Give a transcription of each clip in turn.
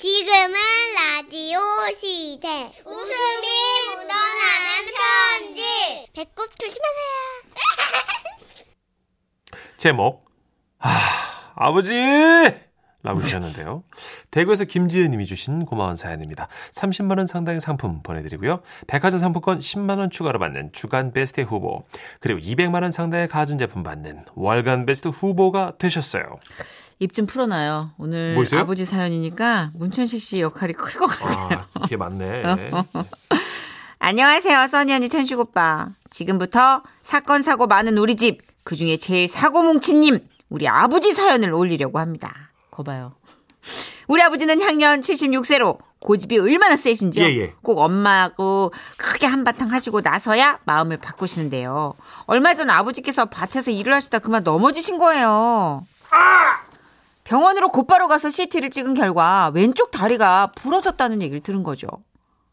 지금은 라디오 시대. 웃음이 묻어나는 편지. 배꼽 조심하세요. 제목 아 아버지 라고 주셨는데요. 대구에서 김지은 님이 주신 고마운 사연입니다. 30만 원 상당의 상품 보내드리고요. 백화점 상품권 10만 원 추가로 받는 주간 베스트 후보 그리고 200만 원 상당의 가전제품 받는 월간 베스트 후보가 되셨어요. 입 좀 풀어놔요. 오늘 뭐 있어요? 아버지 사연이니까 문천식 씨 역할이 클 것 같아요. 아, 그게 맞네. 안녕하세요, 써니 언니 천식 오빠. 지금부터 사건 사고 많은 우리 집 그 중에 제일 사고 뭉친님 우리 아버지 사연을 올리려고 합니다. 거봐요. 우리 아버지는 향년 76세로 고집이 얼마나 세신지요. 예, 예. 꼭 엄마하고 크게 한바탕 하시고 나서야 마음을 바꾸시는데요. 얼마 전 아버지께서 밭에서 일을 하시다 그만 넘어지신 거예요. 병원으로 곧바로 가서 CT를 찍은 결과 왼쪽 다리가 부러졌다는 얘기를 들은 거죠.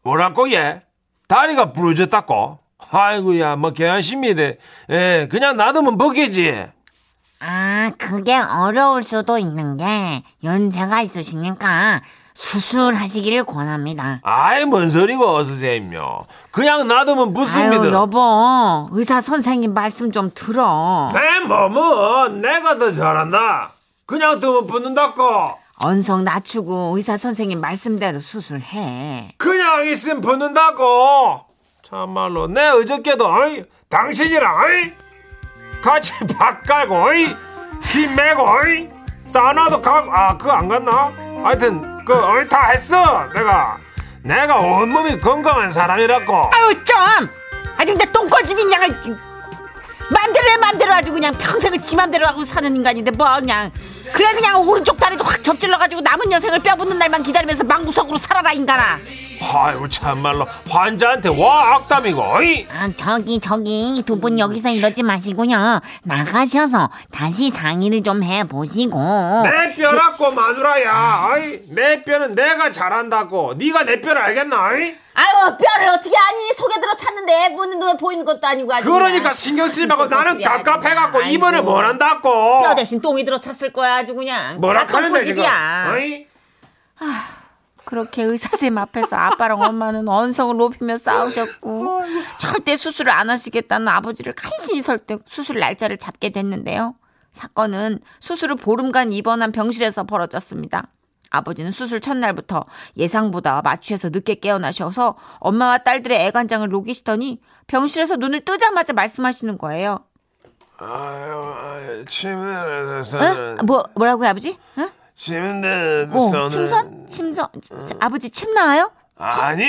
뭐라고 얘? 다리가 부러졌다고? 아이고야 뭐 개안심이다. 예, 그냥 놔두면 먹겠지. 아, 그게 어려울 수도 있는 게 연세가 있으시니까 수술하시기를 권합니다. 아이 뭔 소리고 선생님요. 그냥 놔두면 아유 붙습니다. 여보 의사 선생님 말씀 좀 들어. 내 몸은 내가 더 잘한다. 그냥 두면 붙는다고. 언성 낮추고 의사 선생님 말씀대로 수술해. 그냥 있으면 붙는다고. 참말로 내 어저께도 어이, 당신이랑 어이, 같이 밥 깔고 어이, 김 매고 어이, 사우나도 가고 아 그거 안 갔나? 하여튼 그 어이 다 했어 내가 내가 온몸이 건강한 사람이라고. 아유 좀. 아주 근데 똥꼬집인 양을 맘대로 해 맘대로 아주 그냥 평생을 지 맘대로 하고 사는 인간인데 뭐 그냥 그래 그냥 오른쪽 다리도 확 접질러가지고 남은 여생을 뼈붙는 날만 기다리면서 망구석으로 살아라 인간아. 아이고 참말로 환자한테 와 악담이고 어이. 아, 저기, 저기, 두 분 여기서 이러지 마시고요. 나가셔서 다시 상의를 좀 해보시고. 내 뼈라고 마누라야. 어이, 내 뼈는 내가 잘한다고. 네가 내 뼈를 알겠나? 어이? 아유 뼈를 어떻게 아니 속에 들어 찼는데 보는 눈에 보이는 것도 아니고 아주 그러니까. 신경 쓰지 말고 나는 뼈 갑갑해갖고 아이고. 입원을 못 한다고. 뼈 대신 똥이 들어 찼을 거야 아주 그냥 뭐라 다 하는데 지금? 어이? 그렇게 의사쌤 앞에서 아빠랑 엄마는 언성을 높이며 싸우셨고 절대 수술을 안 하시겠다는 아버지를 간신히 설득 수술 날짜를 잡게 됐는데요 사건은 수술을 보름간 입원한 병실에서 벌어졌습니다 아버지는 수술 첫날부터 예상보다 마취해서 늦게 깨어나셔서 엄마와 딸들의 애간장을 녹이시더니 병실에서 눈을 뜨자마자 말씀하시는 거예요 아유, 침대에서 어? 뭐 뭐라고요 아버지? 어? 침대에서는 어, 침선? 침선? 아버지 침 나와요? 아니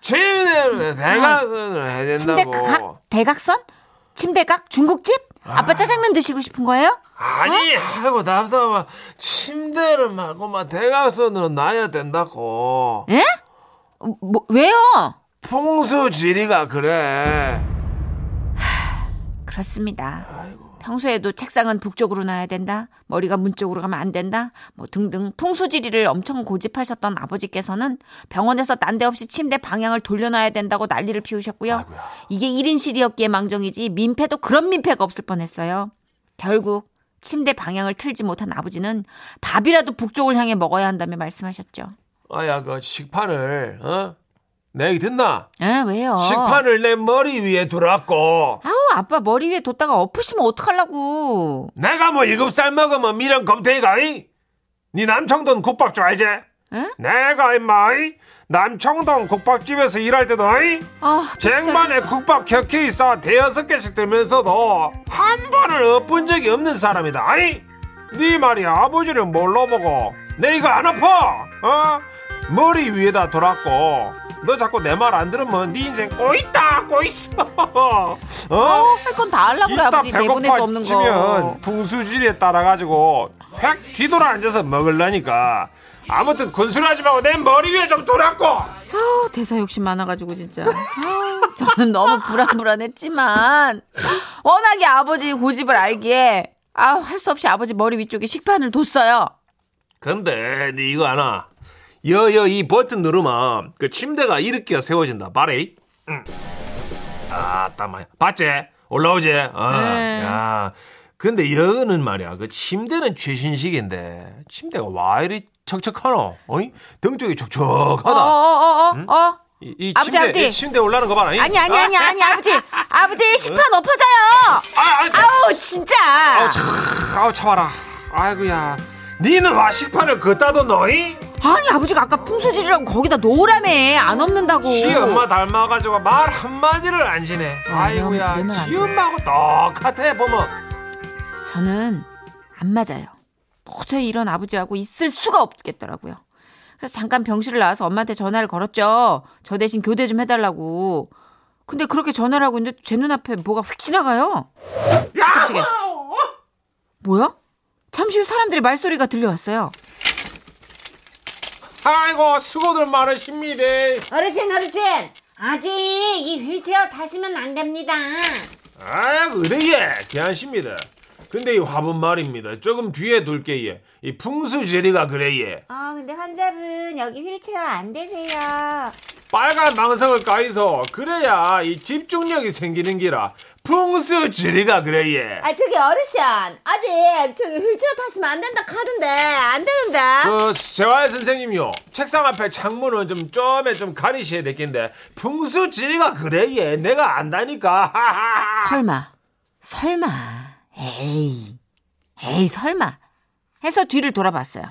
침대를 대각선을 해야 침대 된다고. 각? 대각선? 침대각? 중국집? 아빠 짜장면 드시고 싶은 거예요? 아니, 아이고 답답하. 침대를 말고 막 대각선으로 놔야 된다고. 예? 어, 뭐, 왜요? 풍수 지리가 그래. 그렇습니다. 평소에도 책상은 북쪽으로 놔야 된다. 머리가 문 쪽으로 가면 안 된다. 뭐 등등 풍수지리를 엄청 고집하셨던 아버지께서는 병원에서 난데없이 침대 방향을 돌려놔야 된다고 난리를 피우셨고요. 이게 1인실이었기에 망정이지 민폐도 그런 민폐가 없을 뻔했어요. 결국 침대 방향을 틀지 못한 아버지는 밥이라도 북쪽을 향해 먹어야 한다며 말씀하셨죠. 아야, 그 식판을, 어? 내 얘기 듣나? 에 왜요? 식판을 내 머리 위에 두라고. 아우 아빠 머리 위에 뒀다가 엎으시면 어떡하려고. 내가 뭐 일곱 살 먹으면 미련 검태이가, 이? 니 남청동 국밥집 알지? 에? 내가 임마, 이? 남청동 국밥집에서 일할 때도, 이? 아또 진짜. 쟁반에 국밥 켜켜이 싸 대여섯 개씩 들면서도 한 번을 엎은 적이 없는 사람이다. 아이, 네 말이야 아버지를 뭘로 보고 내 이거 안 아파? 어? 머리 위에다 돌았고 너 자꾸 내 말 안 들으면 네 인생 꼬있다 꼬있어. 어? 할건 다 하려고 그래 아버지 내보내도 없는 거. 치면 풍수지리에 따라 가지고 획 뒤돌아 앉아서 먹을라니까. 아무튼 군술하지 말고 내 머리 위에 좀 돌았고. 아우 대사 욕심 많아가지고 진짜. 아우, 저는 너무 불안불안했지만 워낙에 아버지 고집을 알기에 아할 수 없이 아버지 머리 위쪽에 식판을 뒀어요. 근데 니 이거 아나? 여여 이 버튼 누르면 그 침대가 이렇게 세워진다. 바레. 응. 아, 땀아. 봤지? 올라오지? 어. 네. 야. 근데 여는 말이야 그 침대는 최신식인데 침대가 와 이리 척척하노 어이 등 쪽이 촉촉하다 어 어어어 어, 어. 이, 이 아버지, 침대 아버지. 이 침대 올라는 거 봐라 이. 아니 아니 아니 아니 아버지 아버지 식판 엎어져요 아, 아, 아우 진짜 아우 참 아우 참아라 아이고야 니는 와 식판을 걷다 뒀노이 아니 아버지가 아까 풍수질이라고 거기다 놓으라며 안 엎는다고 지 엄마 닮아가지고 말 한마디를 안 지네 아, 아이고야 지 돼. 엄마하고 똑같아 보면 저는 안 맞아요. 도저히 이런 아버지하고 있을 수가 없겠더라고요. 그래서 잠깐 병실을 나와서 엄마한테 전화를 걸었죠. 저 대신 교대 좀 해달라고. 근데 그렇게 전화를 하고 있는데 제 눈앞에 뭐가 휙 지나가요. 갑자기. 뭐야? 잠시 후 사람들의 말소리가 들려왔어요. 아이고 수고들 많으십니다 어르신 어르신 아직 이 휠체어 타시면 안 됩니다. 아이고 그래예 괜찮습니다 근데 이 화분 말입니다. 조금 뒤에 둘게 예 이 풍수 제리가 그래 예 아 근데 환자분 여기 휠체어 안 되세요. 빨간 방석을 까이소 그래야 이 집중력이 생기는 기라. 풍수 지리가 그래 예 아 저기 어르신 아직 저기 휠체어 타시면 안 된다 카던데 안 되는데. 그 재활 선생님요. 책상 앞에 창문은 좀 점에 좀 가리셔야 될텐데 풍수 지리가 그래 예 내가 안다니까. 설마, 설마, 에이, 에이, 설마. 해서 뒤를 돌아봤어요.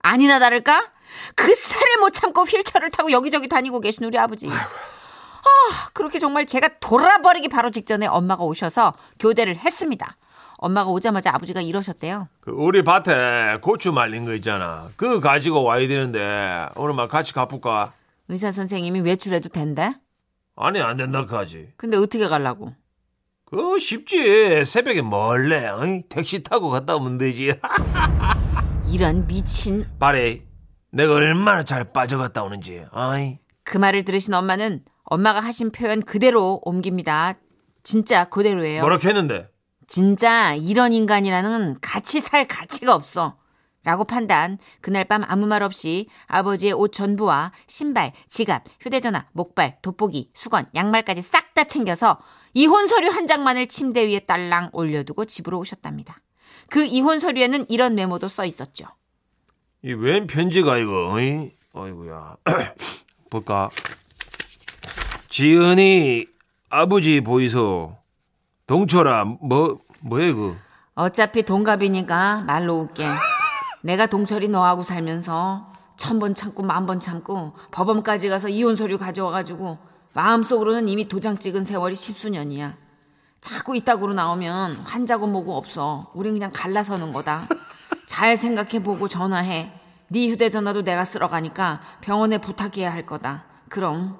아니나 다를까? 그 살을 못 참고 휠체어를 타고 여기저기 다니고 계신 우리 아버지. 아, 그렇게 정말 제가 돌아버리기 바로 직전에 엄마가 오셔서 교대를 했습니다. 엄마가 오자마자 아버지가 이러셨대요. 그 우리 밭에 고추 말린 거 있잖아 그거 가지고 와야 되는데 오늘 막 같이 가볼까 의사 선생님이 외출해도 된대? 아니 안 된다 카지 근데 어떻게 가려고? 그거 쉽지 새벽에 멀래 어이? 택시 타고 갔다 오면 되지 이런 미친 바래 내가 얼마나 잘 빠져갔다 오는지 아이 그 말을 들으신 엄마는 엄마가 하신 표현 그대로 옮깁니다. 진짜 그대로예요. 뭐라고 했는데 진짜 이런 인간이라는 같이 살 가치가 없어. 라고 판단. 그날 밤 아무 말 없이 아버지의 옷 전부와 신발, 지갑, 휴대전화, 목발, 돋보기, 수건, 양말까지 싹 다 챙겨서 이혼 서류 한 장만을 침대 위에 딸랑 올려두고 집으로 오셨답니다. 그 이혼 서류에는 이런 메모도 써 있었죠. 이 웬 편지가 이거 어이? 어이구야 볼까 지은이 아버지 보이소 동철아 뭐 뭐야 이거 어차피 동갑이니까 말 놓을게. 내가 동철이 너하고 살면서 천 번 참고 만 번 참고 법원까지 가서 이혼 서류 가져와가지고 마음속으로는 이미 도장 찍은 세월이 십수년이야. 자꾸 이따구로 나오면 환자고 뭐고 없어. 우린 그냥 갈라서는 거다. 잘 생각해보고 전화해. 네 휴대전화도 내가 쓸어 가니까 병원에 부탁해야 할 거다. 그럼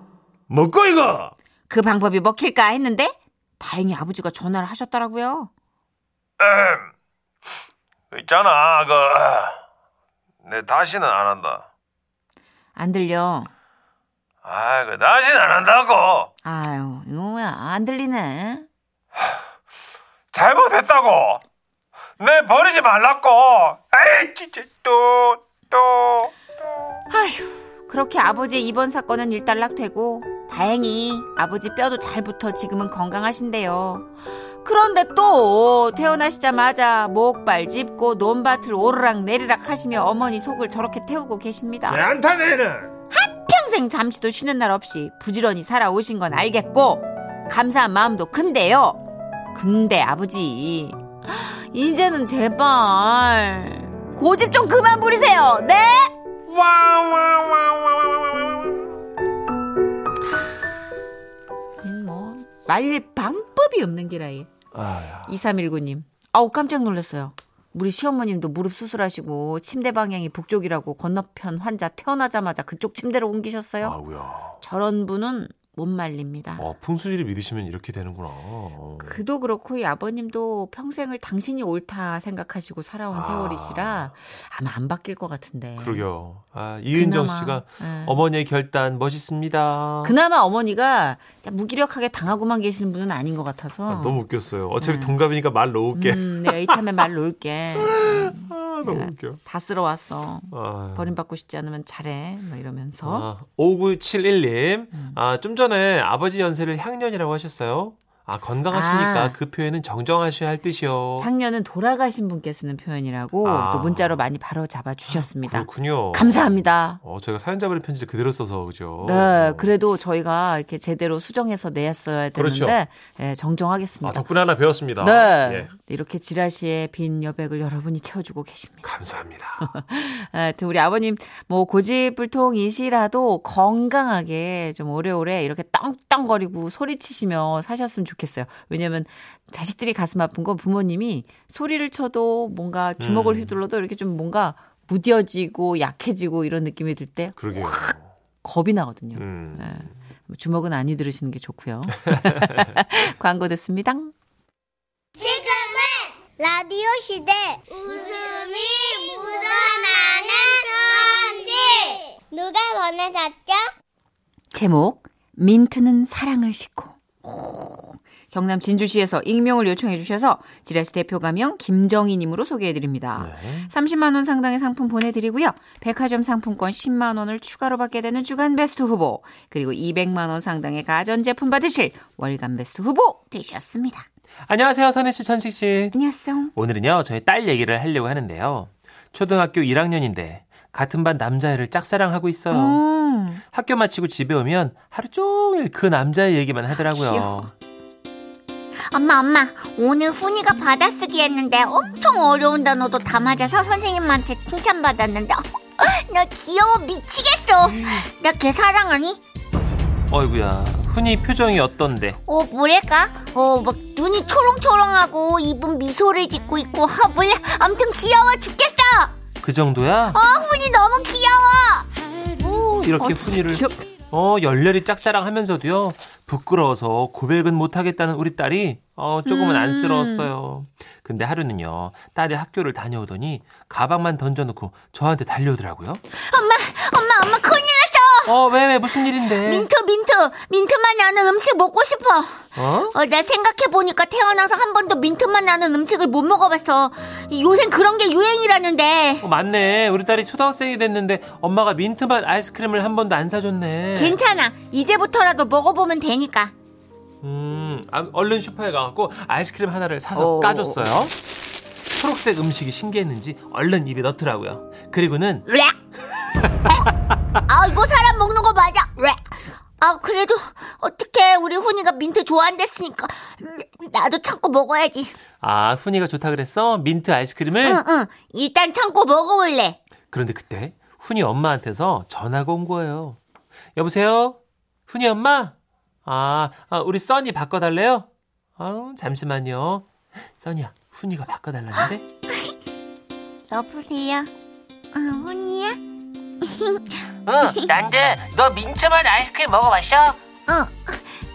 먹고 이거 그 방법이 먹힐까 했는데 다행히 아버지가 전화를 하셨더라고요. 있잖아 그 내 다시는 안 한다 안 들려. 아 그 다시는 안 한다고 아유, 이거 뭐야. 안 들리네. 잘못했다고 내 버리지 말라고 에이 진짜 또또 아휴, 그렇게 아버지의 입원 사건은 일단락되고 다행히 아버지 뼈도 잘 붙어 지금은 건강하신데요. 그런데 또 태어나시자마자 목발 짚고 논밭을 오르락 내리락 하시며 어머니 속을 저렇게 태우고 계십니다. 괜찮다 내는 평생 잠시도 쉬는 날 없이 부지런히 살아오신 건 알겠고 감사한 마음도 큰데요. 근데 아버지 이제는 제발 고집 좀 그만 부리세요. 네? 뭐 말릴 방법이 없는 게라이. 아야 2319님. 아우 깜짝 놀랐어요. 우리 시어머님도 무릎 수술하시고 침대 방향이 북쪽이라고 건너편 환자 태어나자마자 그쪽 침대로 옮기셨어요. 아구야 저런 분은 못 말립니다. 어, 풍수지를 믿으시면 이렇게 되는구나. 어. 그도 그렇고 이 아버님도 평생을 당신이 옳다 생각하시고 살아온 아. 세월이시라 아마 안 바뀔 것 같은데. 그러게요. 아, 이은정 그나마, 씨가 예. 어머니의 결단 멋있습니다. 그나마 어머니가 무기력하게 당하고만 계시는 분은 아닌 것 같아서. 아, 너무 웃겼어요. 어차피 네. 동갑이니까 말 놓을게. 음, 내가 이참에 말 놓을게. 아, 너무 웃겨. 다 쓸어왔어. 아. 버림받고 싶지 않으면 잘해. 뭐 이러면서. 아, 5971님. 아, 좀 전에 아버지 연세를 향년이라고 하셨어요. 아, 건강하시니까 아. 그 표현은 정정하셔야 할 뜻이요. 향년은 돌아가신 분께 쓰는 표현이라고 아. 또 문자로 많이 바로 잡아 주셨습니다. 그렇군요. 감사합니다. 어, 저희가 사연자분의 편지를 그대로 써서 그죠. 네, 어. 그래도 저희가 이렇게 제대로 수정해서 냈어야 되는데 그렇죠. 예, 아, 정정하겠습니다. 덕분에 하나 배웠습니다. 네, 예. 이렇게 지라시의 빈 여백을 여러분이 채워주고 계십니다. 감사합니다. 하여튼 우리 아버님 뭐 고집불통이시라도 건강하게 좀 오래오래 이렇게 떵떵거리고 소리치시며 사셨으면 좋겠 어요. 왜냐면 자식들이 가슴 아픈 건 부모님이 소리를 쳐도 뭔가 주먹을 음. 휘둘러도 이렇게 좀 뭔가 무뎌지고 약해지고 이런 느낌이 들때 그러게요. 겁이 나거든요. 음. 예. 뭐 주먹은 안 휘두르시는 게 좋고요. 광고 듣습니다. 지금은 라디오 시대 웃음이 묻어나는 편지 누가 보내셨죠? 제목 민트는 사랑을 싣고 오, 경남 진주시에서 익명을 요청해 주셔서 지라시 대표 가명 김정희님으로 소개해 드립니다. 네. 30만 원 상당의 상품 보내드리고요. 백화점 상품권 10만 원을 추가로 받게 되는 주간 베스트 후보 그리고 200만 원 상당의 가전제품 받으실 월간 베스트 후보 되셨습니다. 안녕하세요, 선희 씨, 천식 씨. 안녕하세요. 오늘은요, 저희 딸 얘기를 하려고 하는데요. 초등학교 1학년인데 같은 반 남자애를 짝사랑하고 있어요. 음, 학교 마치고 집에 오면 하루 종일 그 남자의 얘기만 하더라고요. 귀여워. 엄마 엄마 오늘 훈이가 받아쓰기 했는데 엄청 어려운 단어도 다 맞아서 선생님한테 칭찬받았는데 나 귀여워 미치겠어 나 걔 사랑하니? 어이구야, 흔히 표정이 어떤데? 어 뭐랄까 어 막 눈이 초롱초롱하고 입은 미소를 짓고 있고 아 몰라 아무튼 귀여워 죽겠어 그 정도야? 어 훈이 너무 귀여워 이렇게 어, 진짜 훈이를 귀엽다. 어 열렬히 짝사랑하면서도요 부끄러워서 고백은 못하겠다는 우리 딸이 어 조금은 음. 안쓰러웠어요. 근데 하루는요 딸이 학교를 다녀오더니 가방만 던져놓고 저한테 달려오더라고요. 엄마 엄마 엄마 큰일 났 어어왜 왜 무슨 일인데? 민트 민트 민트만 나는 음식 먹고 싶어 어? 어, 나 생각해보니까 태어나서 한 번도 민트만 나는 음식을 못 먹어봤어. 요새 그런 게 유행이라는데. 어, 맞네. 우리 딸이 초등학생이 됐는데 엄마가 민트맛 아이스크림을 한 번도 안 사줬네. 괜찮아. 이제부터라도 먹어보면 되니까. 음, 아, 얼른 슈퍼에 가갖고 아이스크림 하나를 사서 어. 까줬어요. 초록색 음식이 신기했는지 얼른 입에 넣더라고요. 그리고는 렉! 아, 이거 먹는 거 맞아. 렉! 아, 그래도 어떻게 우리 훈이가 민트 좋아한댔으니까 나도 참고 먹어야지. 아, 훈이가 좋다 그랬어? 민트 아이스크림을? 응, 응. 일단 참고 먹어볼래. 그런데 그때 훈이 엄마한테서 전화가 온 거예요. 여보세요? 훈이 엄마? 아, 아, 우리 써니 바꿔달래요? 아, 잠시만요. 써니야, 훈이가 바꿔달라는데? 여보세요? 어, 훈이야? 응, 난데 너 민트맛 아이스크림 먹어봤어? 어,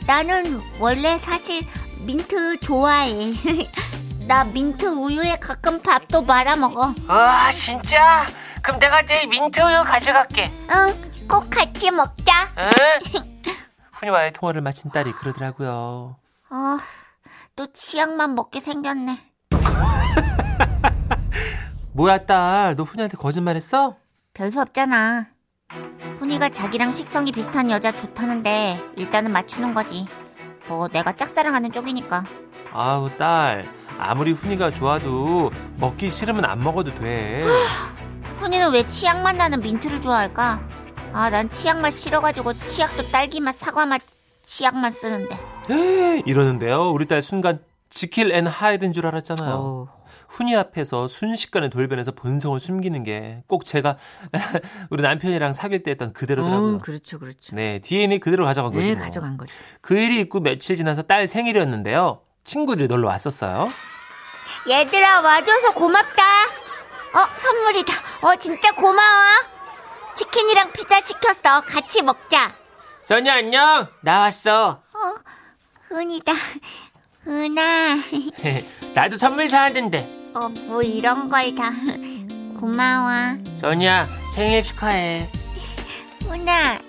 나는 원래 사실 민트 좋아해. 나 민트 우유에 가끔 밥도 말아 먹어. 아 진짜? 그럼 내가 내일 민트 우유 가져갈게. 응, 꼭 같이 먹자. 응? 훈이와의 통화를 마친 딸이 그러더라고요. 어, 또 치약만 먹게 생겼네. 뭐야, 딸. 너 훈이한테 거짓말했어? 별수 없잖아. 훈이가 자기랑 식성이 비슷한 여자 좋다는데 일단은 맞추는 거지. 뭐 내가 짝사랑하는 쪽이니까. 아우, 딸. 아무리 훈이가 좋아도 먹기 싫으면 안 먹어도 돼. 훈이는 왜 치약맛 나는 민트를 좋아할까? 아, 난 치약맛 싫어가지고 치약도 딸기맛, 사과맛, 치약만 쓰는데. 이러는데요. 우리 딸 순간 지킬 앤 하이드인 줄 알았잖아요. 어우, 훈이 앞에서 순식간에 돌변해서 본성을 숨기는 게 꼭 제가 우리 남편이랑 사귈 때 했던 그대로더라고요. 음, 그렇죠, 그렇죠. 네, DNA 그대로 가져간 거지. 네, 뭐. 가져간 거죠. 그 일이 있고 며칠 지나서 딸 생일이었는데요. 친구들이 놀러 왔었어요. 얘들아, 와줘서 고맙다. 어, 선물이다. 어, 진짜 고마워. 치킨이랑 피자 시켰어. 같이 먹자. 써니 안녕. 나왔어. 흔이다. 흔아. 나도 선물 사왔는데. 어, 뭐 이런 걸 다. 고마워. 써니야 생일 축하해. 흔아,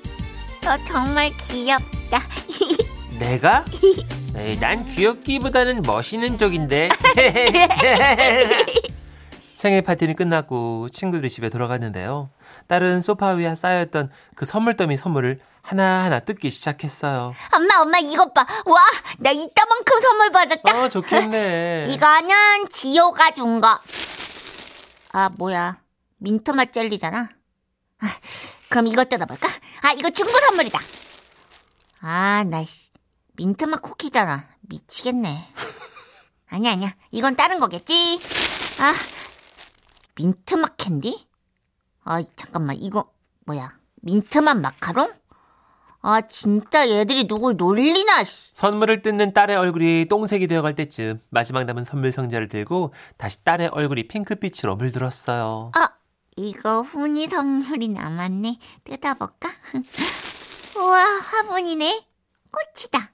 너 정말 귀엽다. 내가? 에이, 난 귀엽기보다는 멋있는 쪽인데. 생일 파티는 끝났고 친구들이 집에 돌아갔는데요. 딸은 소파 위에 쌓여있던 그 선물 더미 선물을 하나하나 뜯기 시작했어요. 엄마, 엄마, 이것 봐. 와, 나 이따만큼 선물 받았다. 어, 좋겠네. 이거는 지효가 준 거. 아, 뭐야. 민트맛 젤리잖아. 아, 그럼 이거 뜯어볼까? 아, 이거 중고 선물이다. 아, 나, 씨. 민트맛 쿠키잖아. 미치겠네. 아니야, 아니야. 이건 다른 거겠지? 아, 민트맛 캔디? 아, 잠깐만. 이거, 뭐야. 민트맛 마카롱? 아, 진짜 얘들이 누굴 놀리나, 씨. 선물을 뜯는 딸의 얼굴이 똥색이 되어갈 때쯤 마지막 남은 선물 상자를 들고 다시 딸의 얼굴이 핑크빛으로 물들었어요. 아, 이거 훈이 선물이 남았네. 뜯어볼까? 우와, 화분이네. 꽃이다.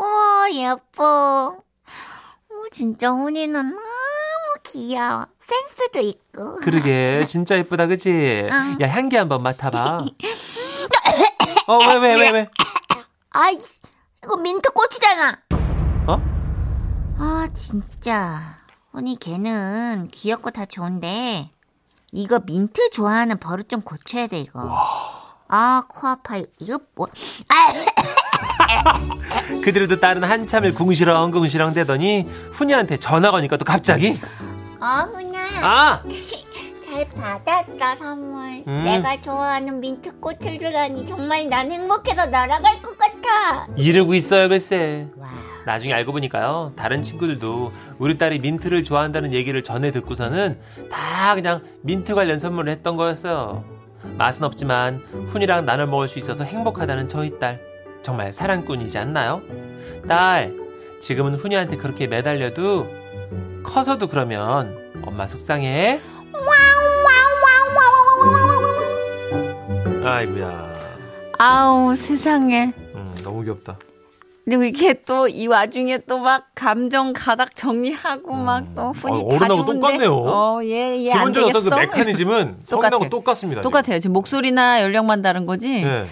우와, 예뻐. 오, 진짜 훈이는 너무 귀여워. 센스도 있고. 그러게 진짜 예쁘다 그치? 응. 야 향기 한번 맡아봐. 어 왜 왜 왜 왜? 아이, 이거 민트 꽃이잖아. 어? 아, 진짜. 훈이 걔는 귀엽고 다 좋은데, 이거 민트 좋아하는 버릇 좀 고쳐야 돼, 이거. 아, 코 아파요. 이거 뭐, 아, 그대로도 딸은 한참을 궁시렁 궁시렁 대더니 훈이한테 전화가 오니까 또 갑자기 어, 훈이야. 아 잘 받았다, 선물. 음. 내가 좋아하는 민트 꽃을 주다니 정말 난 행복해서 날아갈 것 같아. 이러고 있어요 글쎄. 와. 나중에 알고 보니까요 다른 친구들도 우리 딸이 민트를 좋아한다는 얘기를 전해 듣고서는 다 그냥 민트 관련 선물을 했던 거였어요. 맛은 없지만 훈이랑 나눠 먹을 수 있어서 행복하다는 저희 딸 정말 사랑꾼이지 않나요? 딸 지금은 훈이한테 그렇게 매달려도 커서도 그러면 엄마 속상해. 아이고야, 아우 세상에. 음, 너무 귀엽다. 그리고 이렇게 또 이 와중에 또 막 감정 가닥 정리하고 막또 어, 훈이 다 어른하고. 똑같네요. 어, 얘, 얘안 기본적인. 어떤 그 메커니즘은 성인하고 똑같아. 똑같습니다. 똑같아요. 지금 목소리나 연령만 다른 거지. 지금. 네.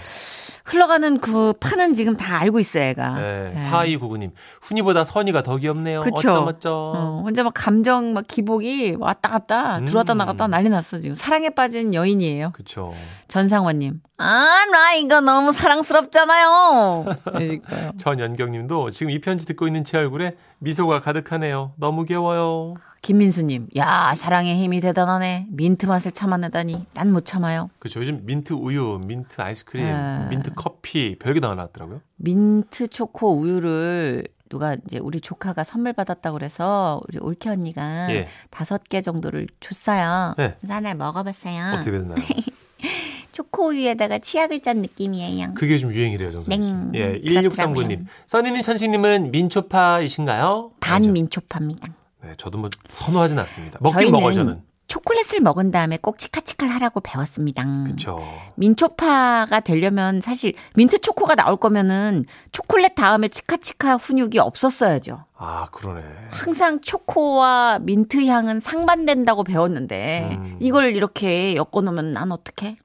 흘러가는 그 판은 지금 다 알고 있어, 얘가. 네. 네. 4299님. 훈이보다 선이가 더 귀엽네요. 그쵸. 어쩜 어쩜. 어, 혼자 막 감정 막 기복이 왔다 갔다 들어왔다 음. 나갔다 난리 났어 지금 사랑에 빠진 여인이에요 그쵸. 전상원님 아 나 이거 너무 사랑스럽잖아요. 전연경님도 지금 이 편지 듣고 있는 제 얼굴에 미소가 가득하네요. 너무 귀여워요. 김민수님 야 사랑의 힘이 대단하네 민트 맛을 참아내다니 난 못 참아요 그쵸. 요즘 민트 우유, 민트 아이스크림, 네. 민트 커피 별게 다 나왔더라고요. 민트 초코 우유를 누가 이제 우리 조카가 선물 받았다고 그래서 우리 올케 언니가 예. 다섯 개 정도를 줬어요. 네. 그래서 하나를 먹어봤어요. 어떻게 됐나요? 초코 우유에다가 치약을 짠 느낌이에요. 그게 좀 유행이래요, 정선 씨. 네, 예, 그렇더라고요. 1639님. 써니님, 천식님은 민초파이신가요? 반 아니죠. 민초파입니다. 네, 저도 뭐 선호하진 않습니다. 먹긴 먹어요, 저는. 초콜릿을 먹은 다음에 꼭 치카치카를 하라고 배웠습니다. 그쵸. 민초파가 되려면 사실 민트 초코가 나올 거면은 초콜릿 다음에 치카치카 훈육이 없었어야죠. 아, 그러네. 항상 초코와 민트 향은 상반된다고 배웠는데 음. 이걸 이렇게 엮어 놓으면 난 어떡해?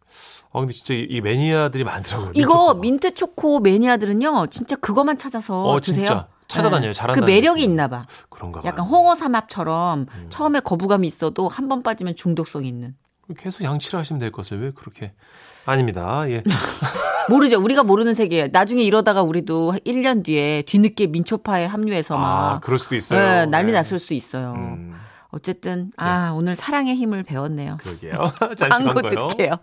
아, 근데 진짜 이, 이 매니아들이 많더라고요. 이거. 민트 초코 매니아들은요. 진짜 그거만 찾아서 어, 드세요. 진짜. 찾아다녀요. 네. 잘한다는 그 매력이. 있나 봐. 그런가 봐요. 약간 홍어 삼합처럼 음. 처음에 거부감이 있어도 한 번 빠지면 중독성 있는. 계속 양치를 하시면 될 것을 왜 그렇게 아닙니다. 예. 모르죠. 우리가 모르는 세계예요. 나중에 이러다가 우리도 1년 뒤에 뒤늦게 민초파에 합류해서 막 아, 그럴 수도 있어요. 네, 난리 네. 났을 수 있어요. 음, 어쨌든 아 오늘 사랑의 힘을 배웠네요. 그러게요. 광고. 듣게요.